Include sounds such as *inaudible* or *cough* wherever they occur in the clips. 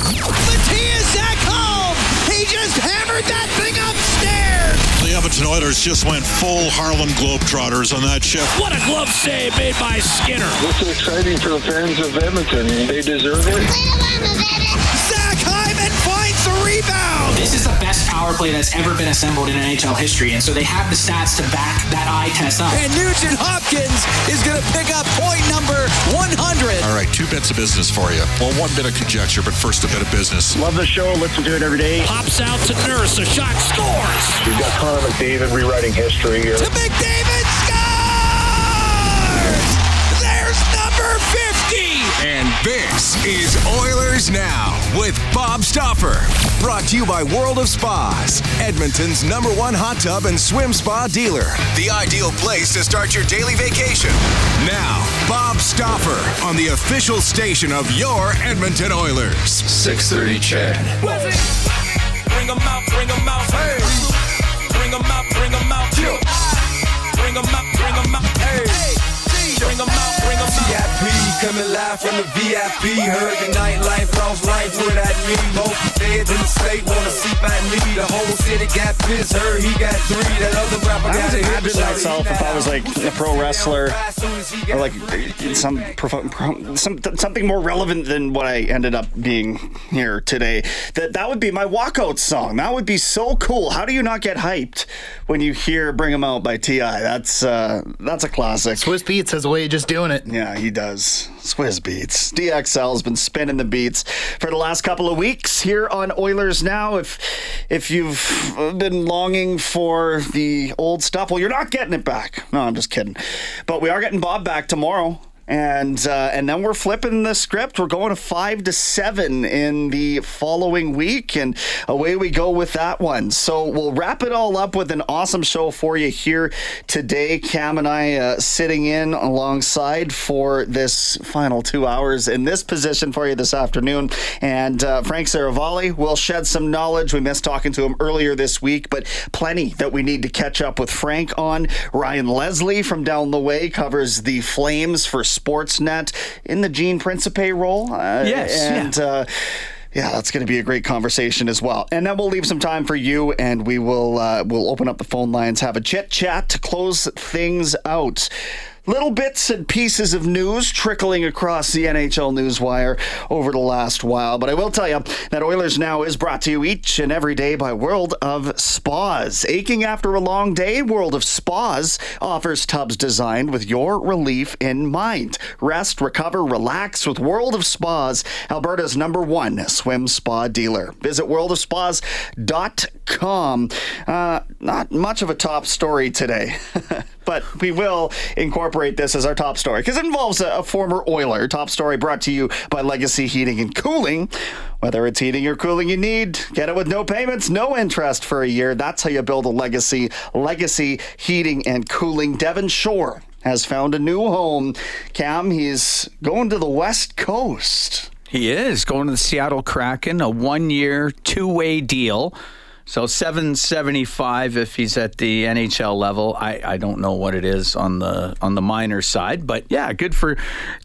Mattias Ekholm! He just hammered that thing upstairs! The Edmonton Oilers just went full Harlem Globetrotters on that shift. What a glove save made by Skinner! This is exciting for the fans of Edmonton. They deserve it. Rebound! This is the best power play that's ever been assembled in NHL history, and so they have the stats to back that eye test up. And Nugent Hopkins is going to pick up point number 100. All right, two bits of business for you. Well, one bit of conjecture, but first a bit of business. Love the show. Listen to it every day. Pops out to Nurse. A shot scores. We've got Connor McDavid rewriting history here. To McDavid this is Oilers Now with Bob Stauffer. Brought to you by World of Spas, Edmonton's number one hot tub and swim spa dealer. The ideal place to start your daily vacation. Now, Bob Stauffer on the official station of your Edmonton Oilers. 630 Ched. Bring them out, bring them out, hey! Bring them out, bring them out, live from the VIP. Heard the nightlife, lost life without me. Most feds in the state wanna see by me. The whole city got pissed. Heard he got three. That other rapper I got was an imagining myself if I was like a pro wrestler or like some pro, pro, some something more relevant than what I ended up being here today. That that would be my walkout song. That would be so cool. How do you not get hyped when you hear "Bring 'Em Out" by T.I.? That's uh, that's a classic. Swizz Beatz has a way of just doing it. Yeah, he does. Swizz Beatz. DXL has been spinning the beats for the last couple of weeks here on Oilers Now. If if you've been longing for the old stuff, well, you're not getting it back. No, I'm just kidding. But we are getting Bob back tomorrow. And uh, and then we're flipping the script. We're going to five to seven in the following week, and away we go with that one. So we'll wrap it all up with an awesome show for you here today. Cam and I uh, sitting in alongside for this final two hours in this position for you this afternoon. And uh, Frank Seravalli will shed some knowledge. We missed talking to him earlier this week, but plenty that we need to catch up with Frank on. Ryan Leslie from down the way covers the Flames for Sportsnet in the Gene Principe role. Uh, Yes, and. Uh, yeah, that's going to be a great conversation as well. And then we'll leave some time for you, and we will uh, we'll open up the phone lines, have a chit chat to close things out. Little bits and pieces of news trickling across the NHL newswire over the last while, but I will tell you that Oilers Now is brought to you each and every day by World of Spas. Aching after a long day, World of Spas offers tubs designed with your relief in mind. Rest, recover, relax with World of Spas, Alberta's number one swim spa dealer. Visit worldofspas.com. Uh, not much of a top story today. *laughs* but we will incorporate this as our top story because it involves a, a, former Oiler. Top story brought to you by Legacy Heating and Cooling. Whether it's heating or cooling you need, get it with no payments, no interest for a year. That's how you build a legacy. Legacy Heating and Cooling. Devin Shore has found a new home. Cam, he's going to the West Coast. He is going to the Seattle Kraken, a one year, two way deal. So 775 if he's at the NHL level. I, I don't know what it is on the on the minor side, but yeah, good for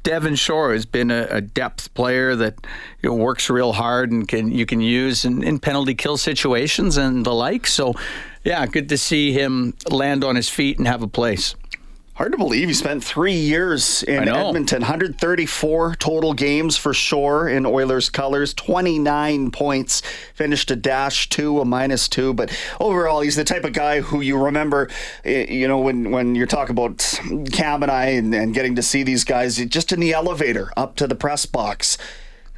Devin Shore. Has been a, a depth player that you know, works real hard and can you can use in, in penalty kill situations and the like. So yeah, good to see him land on his feet and have a place. Hard to believe he spent three years in. Edmonton. 134 total games for Shore in Oilers colors. 29 points. Finished a dash two, a minus two. But overall, he's the type of guy who you remember. eh, You know, when when you're talking about Cam and I and, and getting to see these guys just in the elevator up to the press box.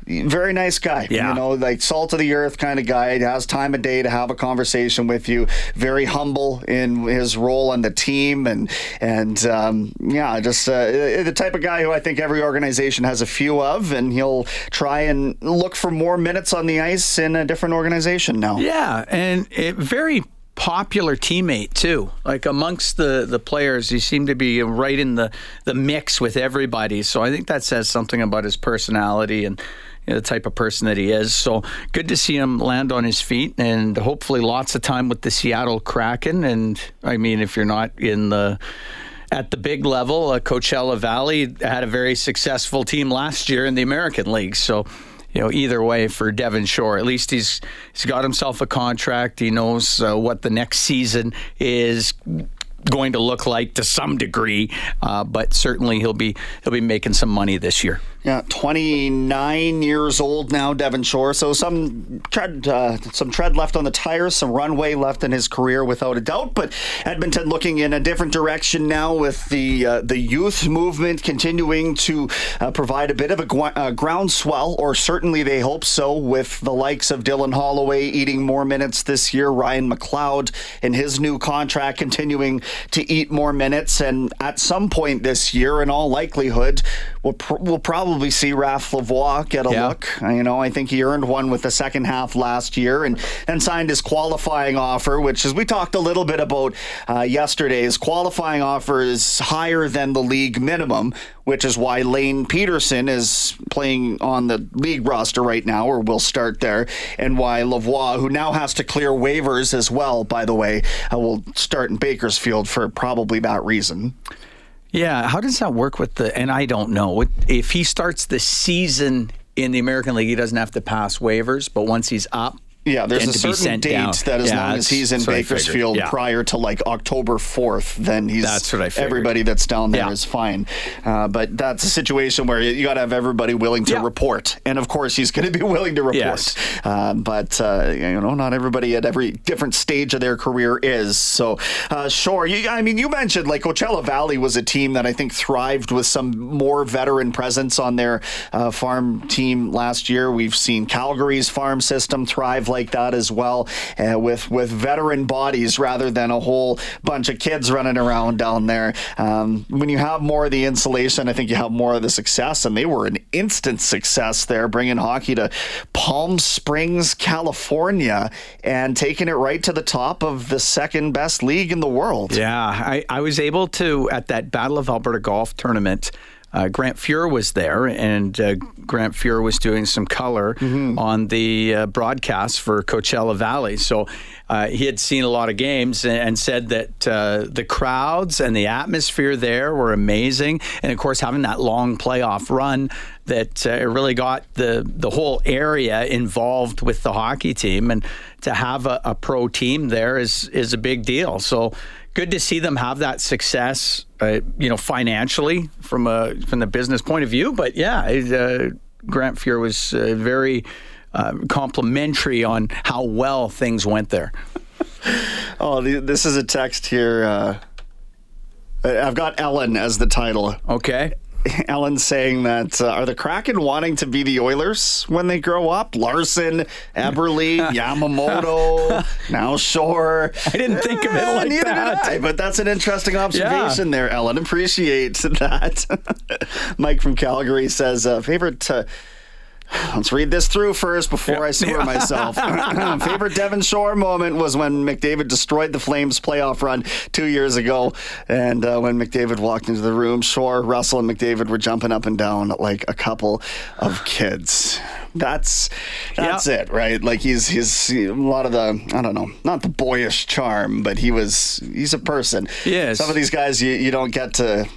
Very nice guy. Yeah. You know, like salt of the earth kind of guy. Has time of day to have a conversation with you. Very humble in his role on the team, and and um, yeah, just uh, the type of guy who I think every organization has a few of, and he'll try and look for more minutes on the ice in a different organization now. Yeah, and a very popular teammate too. Like amongst the the players, he seemed to be right in the the mix with everybody. So I think that says something about his personality and the type of person that he is. So good to see him land on his feet, and hopefully lots of time with the Seattle Kraken. And I mean, if you're not in the at the big level, uh, Coachella Valley had a very successful team last year in the American League. So, you know, either way for Devin Shore, at least he's he's got himself a contract. He knows uh, what the next season is going to look like to some degree, uh, but certainly he'll be he'll be making some money this year. Yeah, 29 years old now, Devin Shore. So some tread, uh, some tread left on the tires, some runway left in his career, without a doubt. But Edmonton looking in a different direction now with the uh, the youth movement continuing to uh, provide a bit of a gw- uh, groundswell, or certainly they hope so, with the likes of Dylan Holloway eating more minutes this year, Ryan McLeod in his new contract continuing to eat more minutes, and at some point this year, in all likelihood, we'll, pr- we'll probably see Raph Lavoie get a Yeah. look. Uh, You know, I think he earned one with the second half last year and then signed his qualifying offer, which, as we talked a little bit about uh, yesterday, his qualifying offer is higher than the league minimum, which is why Lane Pederson is playing on the league roster right now, or will start there, and why Lavoie, who now has to clear waivers as well, by the way, uh, will start in Bakersfield for probably that reason. Yeah, how does that work with the? And I don't know if he starts the season in the American League, he doesn't have to pass waivers, but once he's up. Yeah, there's a certain date down. that as Yeah, long as he's in that's what I figured. Bakersfield Yeah. prior to like October 4th, then he's That's what I figured. everybody that's down there is Yeah. fine. Uh, but that's a situation where you got to have everybody willing to report, and of course he's going to be *laughs* willing to report. Yes. Uh, but uh, you know, not everybody at every different stage of their career is. So uh, sure, you, I mean, you mentioned like Coachella Valley was a team that I think thrived with some more veteran presence on their uh, farm team last year. We've seen Calgary's farm system thrive like that as well, uh, with with veteran bodies rather than a whole bunch of kids running around down there. Um, when you have more of the insulation, I think you have more of the success, and they were an instant success there, bringing hockey to Palm Springs, California, and taking it right to the top of the second best league in the world. Yeah, I, I was able to at that Battle of Alberta golf tournament. Uh, Grant Fuhr was there, and uh, Grant Fuhr was doing some color on the uh, broadcast for Coachella Valley. So uh, he had seen a lot of games and, and said that uh, the crowds and the atmosphere there were amazing. And of course, having that long playoff run that uh, it really got the the whole area involved with the hockey team, and to have a, a pro team there is is a big deal. So good to see them have that success, uh, you know, financially from a from the business point of view. But yeah, uh, Grant Fuhr was uh, very uh, complimentary on how well things went there. *laughs* Oh, this is a text here. Uh, I've got Ellen as the title. Okay. *laughs* Ellen saying that uh, are the Kraken wanting to be the Oilers when they grow up? Larsson, Eberle, *laughs* Yamamoto, *laughs* now Shore. I didn't think of it Eh, like neither that. Did I, but that's an interesting observation there, Ellen. Appreciate that. Mike from Calgary says uh, favorite. Uh, Let's read this through first before I swear myself. *laughs* *clears throat* Favorite Devin Shore moment was when McDavid destroyed the Flames playoff run two years ago. And uh, when McDavid walked into the room, Shore, Russell, and McDavid were jumping up and down like a couple of *sighs* kids. That's that's it, right? Like he's he's a lot of the I don't know, not the boyish charm, but he was he's a person. Yes. Some of these guys you, you don't get to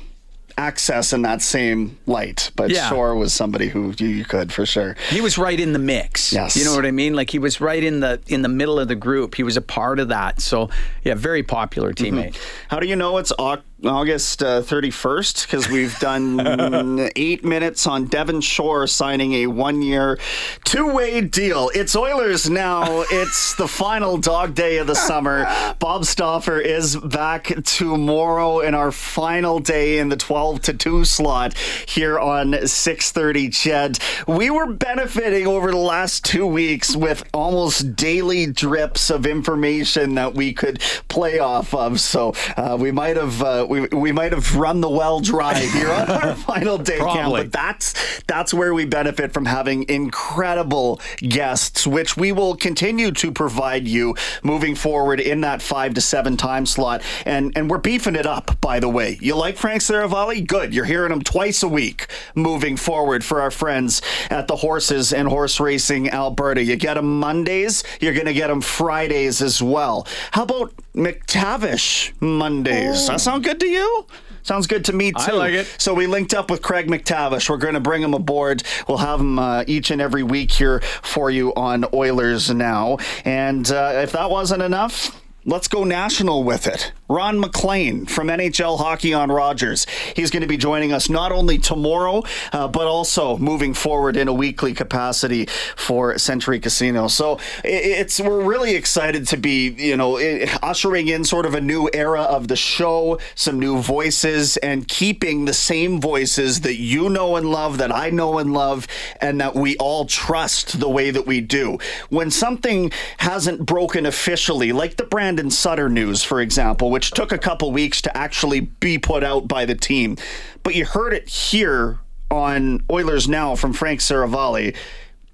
access in that same light. But Yeah. Shore was somebody who you, could for sure. He was right in the mix. Yes. You know what I mean? Like he was right in the in the middle of the group. He was a part of that. So yeah, very popular mm-hmm. teammate. How do you know it's Au- August uh, 31st? Because we've done *laughs* eight minutes on Devin Shore signing a one year, two way deal. It's Oilers now. It's the final dog day of the summer. *laughs* Bob Stauffer is back tomorrow in our final day in the 12 to 2 slot here on 630 Ched. We were benefiting over the last two weeks with almost daily drips of information that we could play off of. So uh, we might have uh, we, we might have run the well dry *laughs* here on our final day camp. But that's that's where we benefit from having incredible guests, which we will continue to provide you moving forward in that five to seven time slot. And and we're beefing it up, by the way. You like Frank Seravalli? Good. You're hearing him twice a week moving forward for our friends at the Horses and Horse Racing Alberta. You get them Mondays, you're going to get them Fridays as well. How about MacTavish Mondays? Does that sound good to you? Sounds good to me too. I like it. So we linked up with Craig MacTavish. We're going to bring him aboard. We'll have him uh, each and every week here for you on Oilers Now. And uh, if that wasn't enough, let's go national with it. Ron MacLean from NHL Hockey on Rogers. He's going to be joining us not only tomorrow, uh, but also moving forward in a weekly capacity for Century Casino. So it's we're really excited to be, you know, ushering in sort of a new era of the show, some new voices, and keeping the same voices that you know and love, that I know and love, and that we all trust the way that we do. When something hasn't broken officially, like the Brandon Sutter news, for example, which took a couple weeks to actually be put out by the team, but you heard it here on Oilers Now from Frank Seravalli.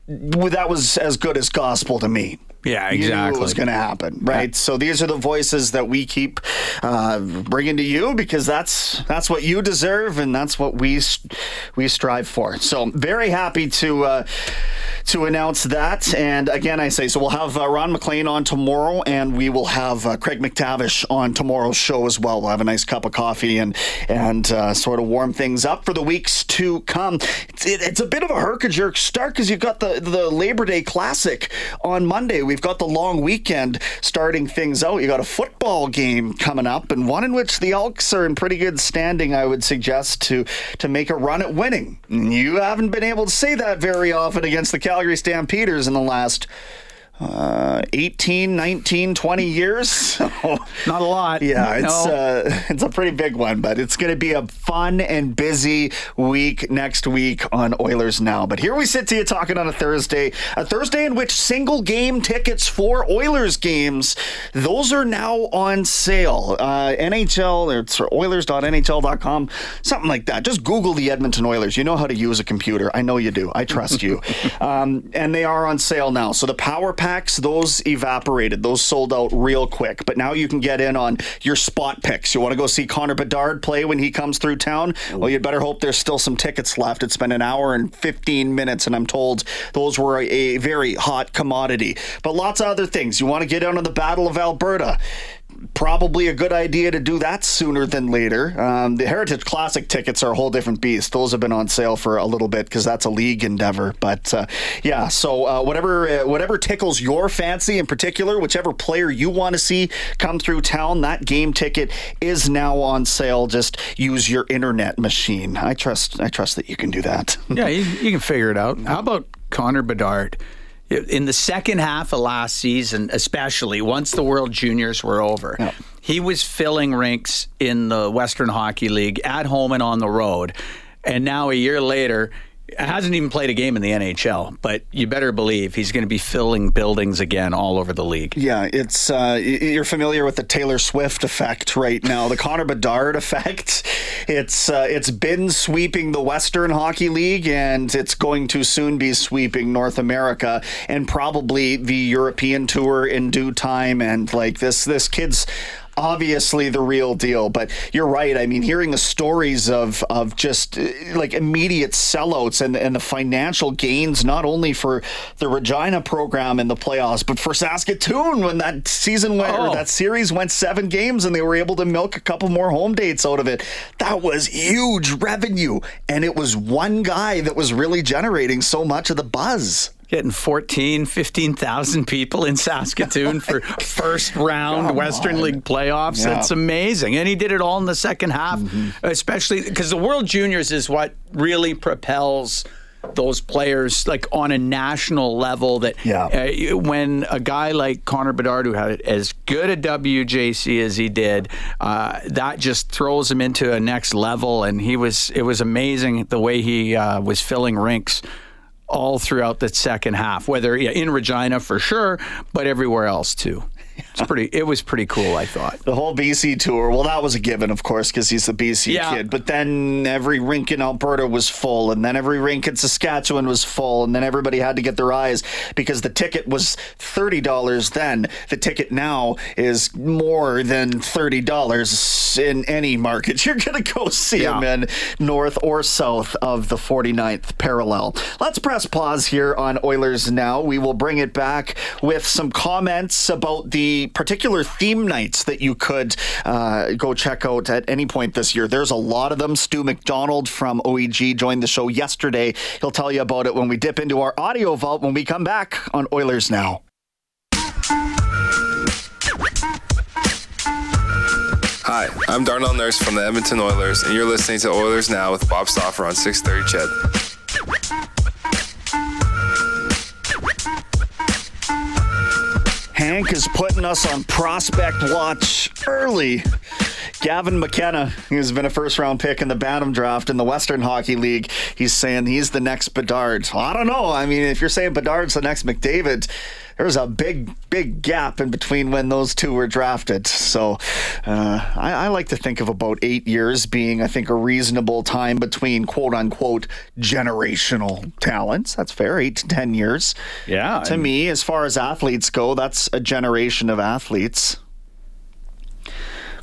That was as good as gospel to me. Yeah, You knew exactly. it was going to happen, right? So these are the voices that we keep uh, bringing to you because that's that's what you deserve and that's what we we strive for. So very happy to uh, to announce that. And again, I say so. We'll have uh, Ron MacLean on tomorrow, and we will have uh, Craig MacTavish on tomorrow's show as well. We'll have a nice cup of coffee and and uh, sort of warm things up for the weeks to come. It's, it, it's a bit of a herk jerk start because you've got the the Labor Day Classic on Monday. We've got the long weekend starting things out. You got a football game coming up, and one in which the Elks are in pretty good standing. I would suggest to to make a run at winning. You haven't been able to say that very often against the Calgary Stampeders in the last. Uh, 18, 19, 20 years. *laughs* So, Not a lot. yeah, it's No. uh, *laughs* it's a pretty big one, but it's going to be a fun and busy week next week on Oilers Now. But here we sit to you talking on a Thursday, a Thursday in which single game tickets for Oilers games, those are now on sale. Uh, NHL, it's Oilers.nhl.com, something like that. Just Google the Edmonton Oilers. You know how to use a computer. I know you do. I trust you. *laughs* um, and they are on sale now. So the power packs, those evaporated. Those sold out real quick. But now you can get in on your spot picks. You want to go see Connor Bedard play when he comes through town? Well, you'd better hope there's still some tickets left. It's been an hour and 15 minutes, and I'm told those were a, a very hot commodity. But lots of other things. You want to get in on the Battle of Alberta probably a good idea to do that sooner than later. Um, the Heritage Classic tickets are a whole different beast. Those have been on sale for a little bit because that's a league endeavor. But uh, yeah, so uh, whatever uh, whatever tickles your fancy in particular, whichever player you want to see come through town, that game ticket is now on sale. Just use your internet machine. I trust I trust that you can do that. yeah, you, you can figure it out. How about Connor Bedard? In the second half of last season, especially once the World Juniors were over, he was filling rinks in the Western Hockey League at home and on the road. And now, a year later, hasn't even played a game in the NHL, but you better believe he's going to be filling buildings again all over the league. Yeah, it's uh, you're familiar with the Taylor Swift effect right now, the Connor Bedard effect. It's uh, it's been sweeping the Western Hockey League, and it's going to soon be sweeping North America and probably the European Tour in due time. And like this, this kid's obviously the real deal. But you're right. I mean, hearing the stories of of just uh, like immediate sellouts and and the financial gains, not only for the Regina program in the playoffs, but for Saskatoon when that season went or Oh. that series went seven games and they were able to milk a couple more home dates out of it. That was huge revenue, and it was one guy that was really generating so much of the buzz. Getting 14, 15,000 people in Saskatoon for *laughs* first round Come Western on. League playoffs. Yeah. It's amazing. And he did it all in the second half, especially because the World Juniors is what really propels those players like on a national level that uh, when a guy like Connor Bedard who had as good a WJC as he did uh, that just throws him into a next level and he was it was amazing the way he uh, was filling rinks all throughout the second half, whether yeah, in Regina for sure, but everywhere else too. It's pretty. It was pretty cool. I thought. The whole BC tour, well, that was a given, of course, because he's the BC Yeah. kid. But then every rink in Alberta was full, and then every rink in Saskatchewan was full, and then everybody had to get their eyes because the ticket was $30 then. The ticket now is more than $30 in any market. *laughs* You're going to go see him in north or south of the 49th parallel. Let's press pause here on Oilers Now. We will bring it back with some comments about the particular theme nights that you could uh, go check out at any point this year. There's a lot of them. Stew MacDonald from OEG joined the show yesterday. He'll tell you about it when we dip into our audio vault when we come back on Oilers Now. Hi, I'm Darnell Nurse from the Edmonton Oilers, and you're listening to Oilers Now with Bob Stauffer on 630 Ched. Hank is putting us on prospect watch early. Gavin McKenna, who's been a first round pick in the Bantam draft in the Western Hockey League, he's saying he's the next Bedard. I don't know. I mean, if you're saying Bedard's the next McDavid, there's a big, big gap in between when those two were drafted. So uh, I, I like to think of about eight years being, I think, a reasonable time between quote unquote generational talents. That's fair, eight to 10 years. Yeah. To me, as far as athletes go, that's a generation of athletes.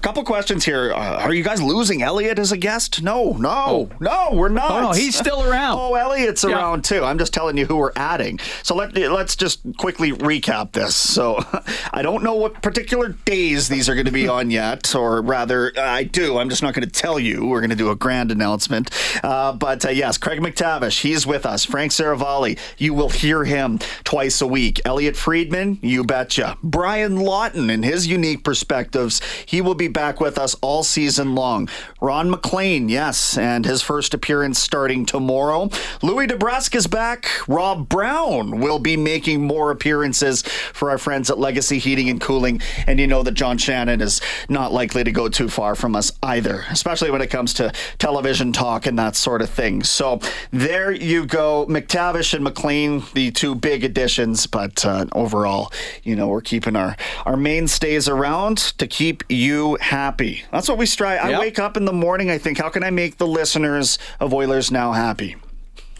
Couple questions here. Uh, are you guys losing Elliotte as a guest? No, no, no, we're not. Oh, no, he's still around. Oh, Elliotte's Yeah. around too. I'm just telling you who we're adding. So let let's just quickly recap this. So *laughs* I don't know what particular days these are going to be on yet, or rather, I do. I'm just not going to tell you. We're going to do a grand announcement. Uh, but uh, yes, Craig MacTavish, he's with us. Frank Seravalli, you will hear him twice a week. Elliotte Friedman, you betcha. Brian Lawton and his unique perspectives, he will be back with us all season long. Ron MacLean, yes, and his first appearance starting tomorrow. Louie DeBrusk is back. Rob Brown will be making more appearances for our friends at Legacy Heating and Cooling. And you know that John Shannon is not likely to go too far from us either, especially when it comes to television talk and that sort of thing. So there you go. MacTavish and MacLean, the two big additions, but uh, overall, you know, we're keeping our, our mainstays around to keep you happy. That's what we strive. I wake up in the morning, I think, how can I make the listeners of Oilers Now happy?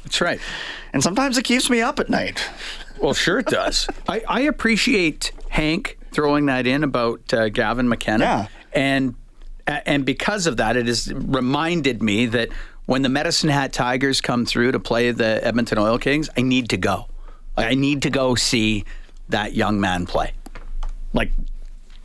That's right. And sometimes it keeps me up at night. Well, sure it does. *laughs* I, I appreciate Hank throwing that in about uh, Gavin McKenna. Yeah. And and because of that, it has reminded me that when the Medicine Hat Tigers come through to play the Edmonton Oil Kings, I need to go. I need to go see that young man play. Like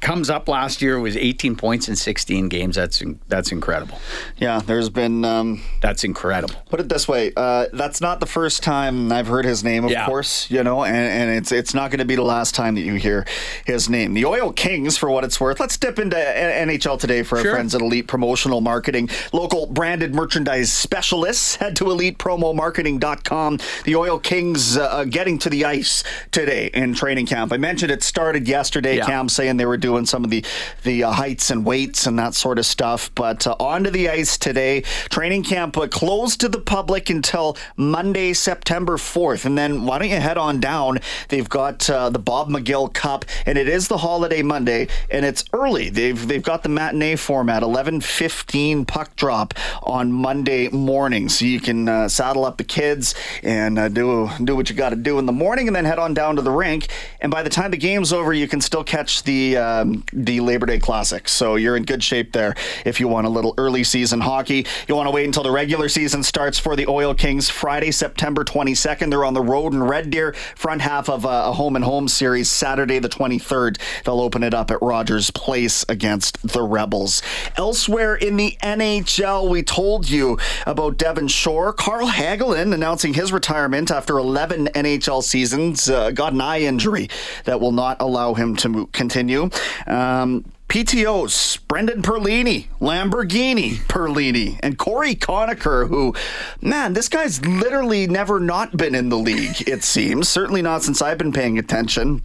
comes up last year was 18 points in 16 games. That's that's incredible. Yeah, there's been. Um, that's incredible. Put it this way: uh, that's not the first time I've heard his name. Of Yeah. course, you know, and, and it's it's not going to be the last time that you hear his name. The Oil Kings, for what it's worth. Let's dip into NHL today for Sure. our friends at Elite Promotional Marketing, local branded merchandise specialists. Head to elitepromomarketing.com. The Oil Kings uh, uh, getting to the ice today in training camp. I mentioned it started yesterday. Yeah. Cam saying they were doing some of the the uh, heights and weights and that sort of stuff. But uh, onto the ice today. Training camp uh, closed to the public until Monday, September 4th. And then why don't you head on down? They've got uh, the Bob McGill Cup, and it is the holiday Monday, and it's early. They've they've got the matinee format, 11:15 puck drop on Monday morning, so you can uh, saddle up the kids and do do what you got to do in the morning, and then head on down to the rink. And by the time the game's over, you can still catch the uh, um, the Labor Day Classic. So you're in good shape there if you want a little early season hockey. You want to wait until the regular season starts for the Oil Kings Friday, September 22nd. They're on the road in Red Deer, front half of a, a home and home series Saturday the 23rd. They'll open it up at Rogers Place against the Rebels. Elsewhere in the NHL, we told you about Devin Shore. Carl Hagelin announcing his retirement after 11 NHL seasons. Uh, got an eye injury that will not allow him to continue. Um, PTOs, Brendan Perlini, Lamborghini Perlini, and Cory Conacher, who, man, this guy's literally never not been in the league, it seems. Certainly not since I've been paying attention.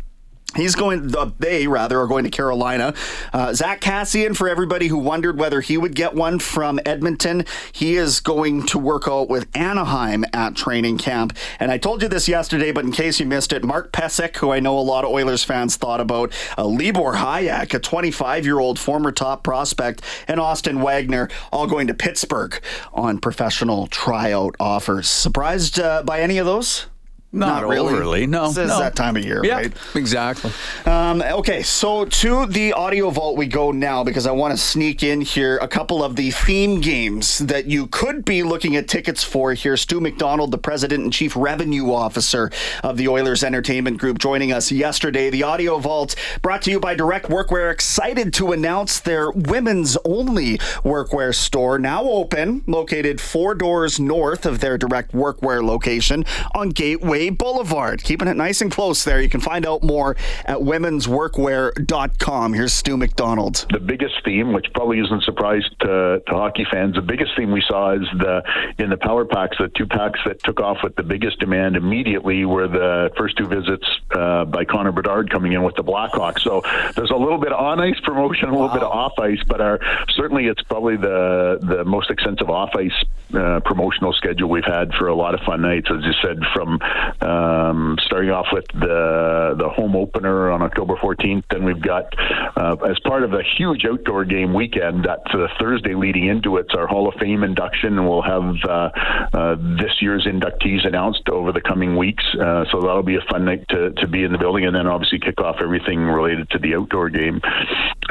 He's going, the, they rather are going to Carolina. Uh, Zack Kassian, for everybody who wondered whether he would get one from Edmonton, he is going to work out with Anaheim at training camp. And I told you this yesterday, but in case you missed it, Mark Pysyk, who I know a lot of Oilers fans thought about, uh, Libor Hajek, a 25 year old former top prospect, and Austin Wagner, all going to Pittsburgh on professional tryout offers. Surprised uh, by any of those? Not, really. overly, no. It's no. that time of year, yeah, right? Exactly. Um, okay, so to the audio vault we go now because I want to sneak in here a couple of the theme games that you could be looking at tickets for here. Stew MacDonald, the president and chief revenue officer of the Oilers Entertainment Group, joining us yesterday. The audio vault brought to you by Direct Workwear, excited to announce their women's only workwear store now open, located four doors north of their Direct Workwear location on Gateway Boulevard. Keeping it nice and close there. You can find out more at womensworkwear.com. Here's Stew MacDonald. The biggest theme, which probably isn't a surprise to, to hockey fans, the biggest theme we saw is the in the power packs, the two packs that took off with the biggest demand immediately were the first two visits uh, by Connor Bedard coming in with the Blackhawks. So there's a little bit of on ice promotion, a little wow. bit of off ice, but our certainly it's probably the the most extensive off ice uh, promotional schedule we've had for a lot of fun nights. As you said, from um, starting off with the the home opener on October 14th, then we've got uh, as part of a huge outdoor game weekend that the Thursday leading into it's our Hall of Fame induction, and we'll have uh, uh, this year's inductees announced over the coming weeks. Uh, so that'll be a fun night to, to be in the building, and then obviously kick off everything related to the outdoor game.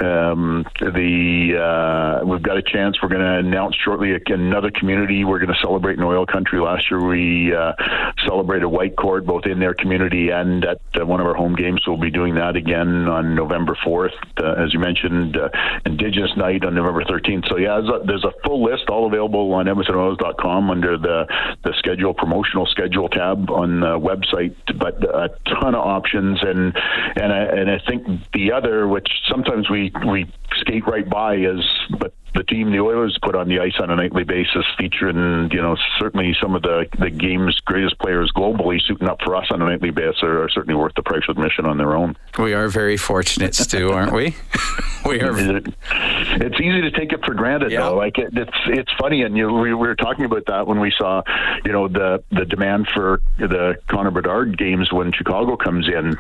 Um, the we've got a chance. We're going to announce shortly another community. We're going to celebrate in oil country. Last year we uh, celebrated Whitecourt both in their community and at uh, one of our home games. So we'll be doing that again on November 4th, uh, as you mentioned, uh, Indigenous Night on November 13th. So yeah, there's a, there's a full list, all available on EdmontonOilers.com under the the schedule promotional schedule tab on the website. But a ton of options, and and I, and I think the other, which sometimes we we skate right by, is but the team the Oilers put on the ice on a nightly basis, featuring you know certainly some of the the game's greatest players globally suiting up for us on a nightly basis are, are certainly worth the price of admission on their own. We are very fortunate, Stew, *laughs* aren't we? *laughs* we are. It's easy to take it for granted, yeah. though. Like it, it's it's funny, and you we, we were talking about that when we saw you know the the demand for the Connor Bedard games when Chicago comes in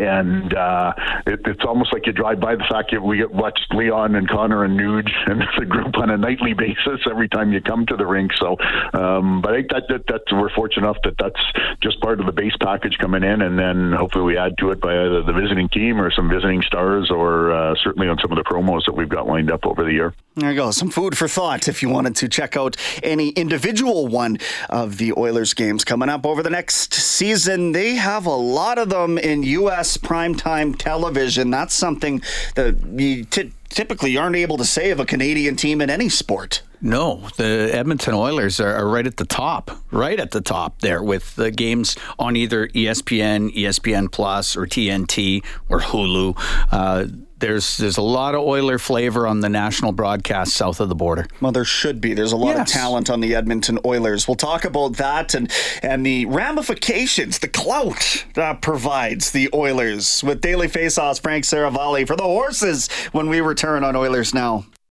and uh, it, it's almost like you drive by the fact that we watch Leon and Connor and Nuge *laughs* and the group on a nightly basis every time you come to the rink. So, um, but I think that, that that's we're fortunate enough that that's just part of the base package coming in, and then hopefully we add to it by either the visiting team or some visiting stars, or uh, certainly on some of the promos that we've got lined up over the year. There you go, some food for thought if you wanted to check out any individual one of the Oilers games coming up over the next season. They have a lot of them in U.S. primetime television. That's something that you t- typically aren't able to say of a Canadian team in any sport. No, the Edmonton Oilers are, right at the top, right at the top there with the games on either ESPN, ESPN Plus, or TNT or Hulu. Uh, there's there's a lot of Oiler flavor on the national broadcast south of the border. Well, there should be. There's a lot yes. of talent on the Edmonton Oilers. We'll talk about that and and the ramifications, the clout that provides the Oilers with Daily Faceoffs Frank Seravalli for the horses when we return on Oilers Now.